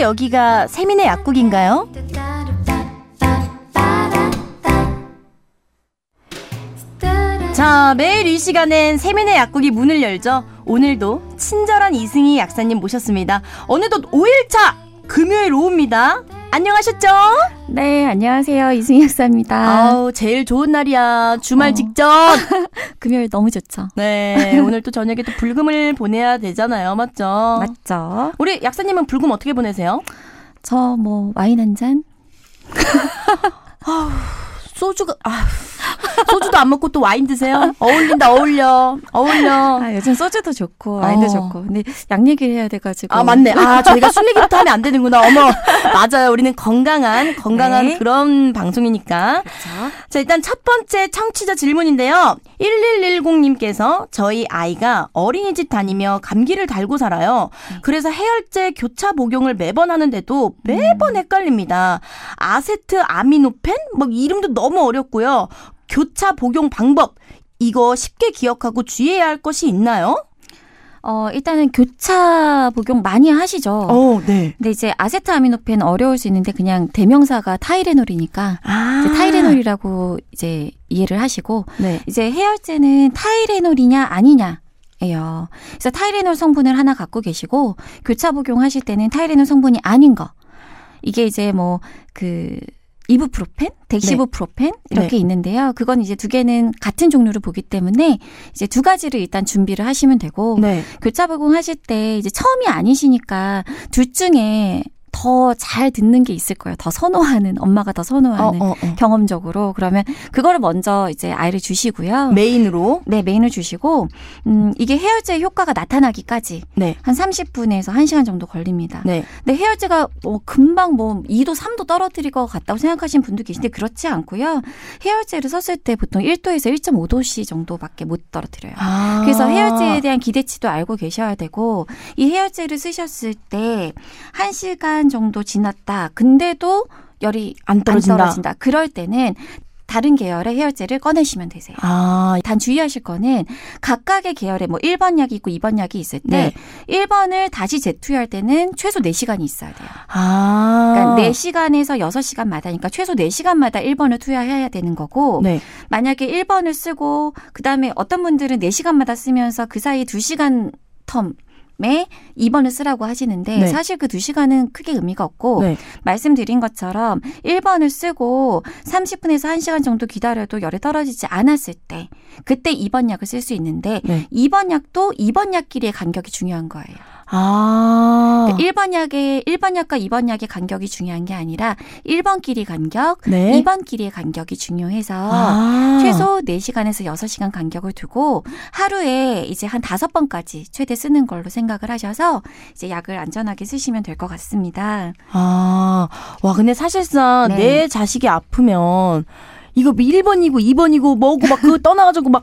혹시 여기가 세민의 약국인가요? 자, 매일 이 시간엔 세민의 약국이 문을 열죠. 오늘도 친절한 이승희 약사님 모셨습니다. 어느덧 5일차 금요일 오후입니다. 안녕하셨죠? 네, 안녕하세요. 이승희 약사입니다. 아우, 제일 좋은 날이야. 주말 어. 직전. 금요일 너무 좋죠. 네, 오늘 또 저녁에 또 불금을 보내야 되잖아요. 맞죠? 맞죠? 우리 약사님은 불금 어떻게 보내세요? 저 뭐 와인 한 잔? 소주가 아 소주도 안 먹고 또 와인 드세요? 어울린다 어울려 어울려. 아, 요즘 소주도 좋고 와인도 어. 좋고. 근데 약 얘기를 해야 돼 가지고. 아 맞네. 아 저희가 술 얘기부터 하면 안 되는구나. 어머 맞아요. 우리는 건강한 건강한 네. 그런 방송이니까. 그렇죠. 자 일단 첫 번째 청취자 질문인데요. 1110님께서 저희 아이가 어린이집 다니며 감기를 달고 살아요. 그래서 해열제 교차 복용을 매번 하는데도 매번 헷갈립니다. 아세트 아미노펜? 뭐 이름도 너무 어렵고요. 교차 복용 방법 이거 쉽게 기억하고 주의해야 할 것이 있나요? 어, 일단은 교차 복용 많이 하시죠. 어, 네. 근데 이제 아세트아미노펜 어려울 수 있는데 그냥 대명사가 타이레놀이니까 아, 이제 타이레놀이라고 이제 이해를 하시고 네. 이제 해열제는 타이레놀이냐 아니냐 예요. 그래서 타이레놀 성분을 하나 갖고 계시고 교차 복용하실 때는 타이레놀 성분이 아닌 거. 이게 이제 뭐그 이부프로펜, 덱시부프로펜 이렇게 네. 있는데요. 그건 이제 두 개는 같은 종류를 보기 때문에 이제 두 가지를 일단 준비를 하시면 되고 네. 교차 복용하실 때 이제 처음이 아니시니까 둘 중에 더 잘 듣는 게 있을 거예요. 더 선호하는 엄마가 더 어, 선호하는 어, 어. 경험적으로 그러면 그거를 먼저 이제 아이를 주시고요. 메인으로. 네, 메인을 주시고 음 이게 해열제 효과가 나타나기까지 네. 한 30분에서 1시간 정도 걸립니다. 네. 근데 해열제가 뭐 금방 뭐 2도 3도 떨어뜨릴 것 같다고 생각하시는 분도 계신데 그렇지 않고요. 해열제를 썼을 때 보통 1도에서 1.5도씨 정도밖에 못 떨어뜨려요. 아. 그래서 해열제에 대한 기대치도 알고 계셔야 되고 이 해열제를 쓰셨을 때 1시간 정도 지났다. 근데도 열이 안 떨어진다. 안 떨어진다. 그럴 때는 다른 계열의 해열제를 꺼내시면 되세요. 아, 단 주의하실 거는 각각의 계열에 뭐 1번 약이 있고 2번 약이 있을 때 네. 1번을 다시 재투여할 때는 최소 4시간이 있어야 돼요. 아. 그러니까 4시간에서 6시간마다니까 최소 4시간마다 1번을 투여해야 되는 거고 네. 만약에 1번을 쓰고 그다음에 어떤 분들은 4시간마다 쓰면서 그 사이 2시간 텀 에 2번을 쓰라고 하시는데 네. 사실 그 2시간은 크게 의미가 없고 네. 말씀드린 것처럼 1번을 쓰고 30분에서 1시간 정도 기다려도 열이 떨어지지 않았을 때 그때 2번 약을 쓸 수 있는데 네. 2번 약도 2번 약끼리의 간격이 중요한 거예요. 아. 그러니까 1번 약의 1번 약과 2번 약의 간격이 중요한 게 아니라 1번 끼리 간격, 네. 2번 끼리의 간격이 중요해서 아. 최소 4시간에서 6시간 간격을 두고 하루에 이제 한 5번까지 최대 쓰는 걸로 생각을 하셔서 이제 약을 안전하게 쓰시면 될 것 같습니다. 아. 와, 근데 사실상 네. 내 자식이 아프면 이거 1번이고 2번이고 뭐고 막 그거 떠나가지고 막,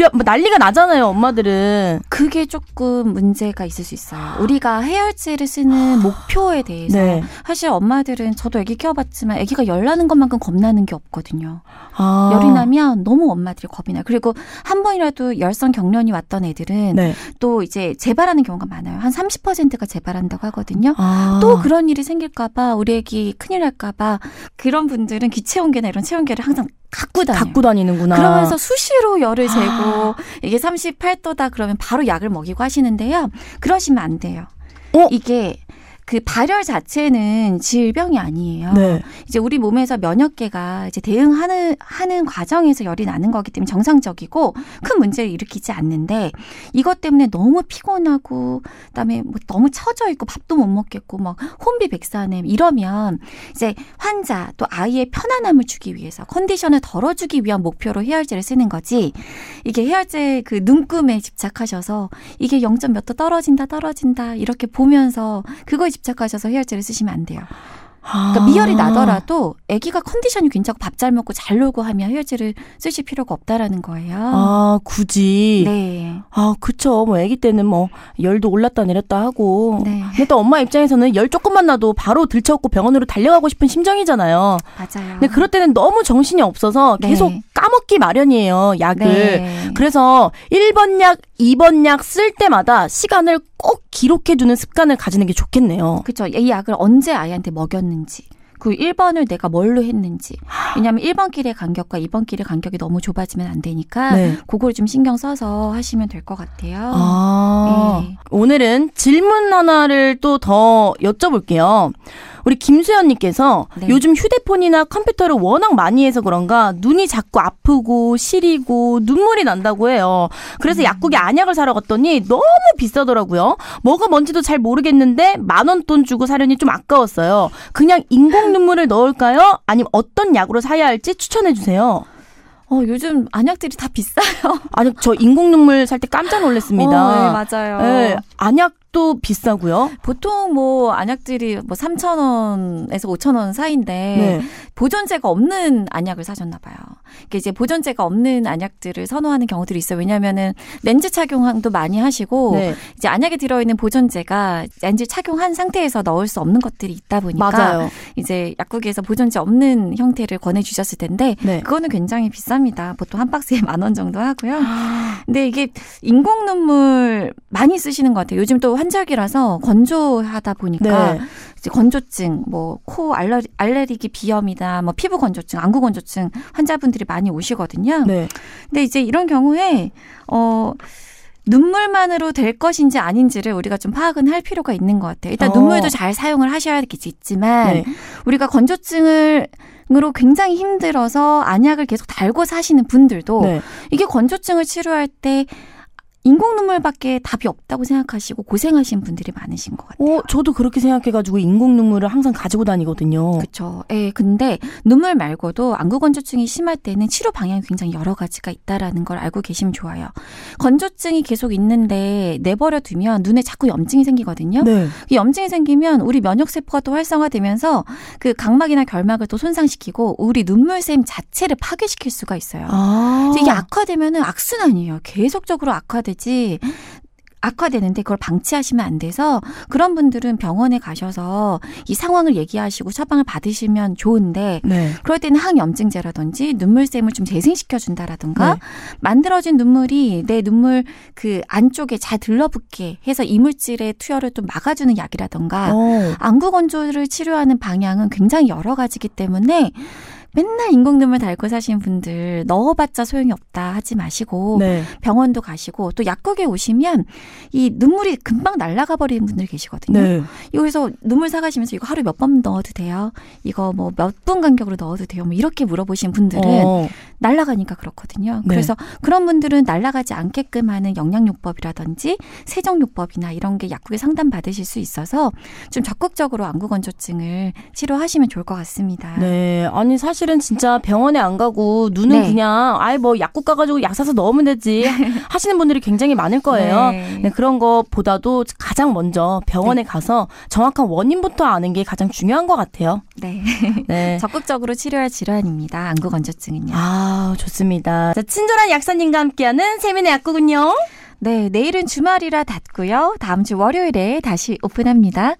막 부랴, 막 난리가 나잖아요, 엄마들은. 그게 조금 문제가 있을 수 있어요. 우리가 해열제를 쓰는 목표에 대해서 네. 사실 엄마들은 저도 아기 키워봤지만 아기가 열 나는 것만큼 겁나는 게 없거든요. 아. 열이 나면 너무 엄마들이 겁이 나요. 그리고 한 번이라도 열성 경련이 왔던 애들은 네. 또 이제 재발하는 경우가 많아요. 한 30%가 재발한다고 하거든요. 아. 또 그런 일이 생길까봐 우리 애기 큰일 날까봐 그런 분들은 기체온계나 이런 체온계를 항상 갖고 다녀요. 갖고 다니는구나. 그러면서 수시로 열을 재고 아. 이게 38도다 그러면 바로 약을 먹이고 하시는데요. 그러시면 안 돼요. 어? 이게 그 발열 자체는 질병이 아니에요. 네. 이제 우리 몸에서 면역계가 이제 대응하는 하는 과정에서 열이 나는 거기 때문에 정상적이고 큰 문제를 일으키지 않는데 이것 때문에 너무 피곤하고 그다음에 뭐 너무 처져 있고 밥도 못 먹겠고 막 혼비백산에 이러면 이제 환자 또 아이의 편안함을 주기 위해서 컨디션을 덜어주기 위한 목표로 해열제를 쓰는 거지 이게 해열제 그 눈금에 집착하셔서 이게 0. 몇 도 떨어진다 떨어진다 이렇게 보면서 그거에 집착하셔서 해열제를 쓰시면 안 돼요. 그러니까 아. 미열이 나더라도 아기가 컨디션이 괜찮고 밥 잘 먹고 잘 놀고 하면 해열제를 쓰실 필요가 없다라는 거예요. 아, 굳이. 네. 아, 그쵸. 뭐, 아기 때는 뭐, 열도 올랐다 내렸다 하고. 네. 근데 또 엄마 입장에서는 열 조금만 나도 바로 들쳐갖고 병원으로 달려가고 싶은 심정이잖아요. 맞아요. 근데 그럴 때는 너무 정신이 없어서 네. 계속 까먹기 마련이에요, 약을. 네. 그래서 1번 약, 2번 약 쓸 때마다 시간을 꼭 기록해 두는 습관을 가지는 게 좋겠네요. 그렇죠. 이 약을 언제 아이한테 먹였는지. 그 1번을 내가 뭘로 했는지. 왜냐하면 1번 길의 간격과 2번 길의 간격이 너무 좁아지면 안 되니까 네. 그걸 좀 신경 써서 하시면 될 것 같아요. 아, 네. 오늘은 질문 하나를 또 더 여쭤볼게요. 우리 김수현님께서 네. 요즘 휴대폰이나 컴퓨터를 워낙 많이 해서 그런가 눈이 자꾸 아프고 시리고 눈물이 난다고 해요. 그래서 약국에 안약을 사러 갔더니 너무 비싸더라고요. 뭐가 뭔지도 잘 모르겠는데 만 원 돈 주고 사려니 좀 아까웠어요. 그냥 인공 눈물을 넣을까요? 아니면 어떤 약으로 사야 할지 추천해 주세요. 어, 요즘 안약들이 다 비싸요. 아니 저 인공 눈물 살 때 깜짝 놀랐습니다. 어, 네, 맞아요. 네, 안약 도 비싸고요. 보통 뭐 안약들이 뭐 3,000원에서 5,000원 사이인데 네. 보존제가 없는 안약을 사셨나 봐요. 이게 이제 보존제가 없는 안약들을 선호하는 경우들이 있어요. 왜냐면은 렌즈 착용도 많이 하시고 네. 이제 안약에 들어 있는 보존제가 렌즈 착용한 상태에서 넣을 수 없는 것들이 있다 보니까 맞아요. 이제 약국에서 보존제 없는 형태를 권해 주셨을 텐데 네. 그거는 굉장히 비쌉니다. 보통 한 박스에 만 원 정도 하고요. 근데 이게 인공 눈물 많이 쓰시는 것 같아요. 요즘 또 환절기라서 건조하다 보니까 네. 이제 건조증, 뭐 코 알레, 알레르기 비염이나 뭐 피부 건조증, 안구 건조증 환자분들이 많이 오시거든요. 네. 근데 이제 이런 경우에 어 눈물만으로 될 것인지 아닌지를 우리가 좀 파악은 할 필요가 있는 것 같아요. 일단 어. 눈물도 잘 사용을 하셔야겠지만 네. 우리가 건조증을 으로 굉장히 힘들어서 안약을 계속 달고 사시는 분들도 네. 이게 건조증을 치료할 때 인공 눈물밖에 답이 없다고 생각하시고 고생하신 분들이 많으신 것 같아요. 어, 저도 그렇게 생각해가지고 인공 눈물을 항상 가지고 다니거든요. 그렇죠. 예, 근데 눈물 말고도 안구 건조증이 심할 때는 치료 방향이 굉장히 여러 가지가 있다라는 걸 알고 계시면 좋아요. 건조증이 계속 있는데 내버려 두면 눈에 자꾸 염증이 생기거든요. 네. 이 염증이 생기면 우리 면역 세포가 또 활성화되면서 그 각막이나 결막을 또 손상시키고 우리 눈물샘 자체를 파괴시킬 수가 있어요. 아. 이게 악화되면은 악순환이에요. 계속적으로 악화되 지. 악화되는데 그걸 방치하시면 안 돼서 그런 분들은 병원에 가셔서 이 상황을 얘기하시고 처방을 받으시면 좋은데 네. 그럴 때는 항염증제라든지 눈물샘을 좀 재생시켜 준다라든가 네. 만들어진 눈물이 내 눈물 그 안쪽에 잘 들러붙게 해서 이물질의 투여를 좀 막아주는 약이라든가 어. 안구 건조를 치료하는 방향은 굉장히 여러 가지기 때문에 맨날 인공눈물 달고 사신 분들 넣어봤자 소용이 없다 하지 마시고 네. 병원도 가시고 또 약국에 오시면 이 눈물이 금방 날아가 버리는 분들 계시거든요. 네. 여기서 눈물 사가시면서 이거 하루 몇 번 넣어도 돼요? 이거 뭐 몇 분 간격으로 넣어도 돼요? 뭐 이렇게 물어보신 분들은 어. 날아가니까 그렇거든요. 네. 그래서 그런 분들은 날아가지 않게끔 하는 영양요법이라든지 세정요법이나 이런 게 약국에 상담 받으실 수 있어서 좀 적극적으로 안구 건조증을 치료하시면 좋을 것 같습니다. 네. 아니, 사실 은 진짜 병원에 안 가고 눈은 네. 그냥, 아이, 뭐, 약국 가가지고 약 사서 넣으면 되지. 하시는 분들이 굉장히 많을 거예요. 네. 네, 그런 것보다도 가장 먼저 병원에 가서 정확한 원인부터 아는 게 가장 중요한 것 같아요. 네. 네. 적극적으로 치료할 질환입니다. 안구 건조증은요. 아, 좋습니다. 자, 친절한 약사님과 함께하는 세민의 약국은요. 네, 내일은 주말이라 닫고요. 다음 주 월요일에 다시 오픈합니다.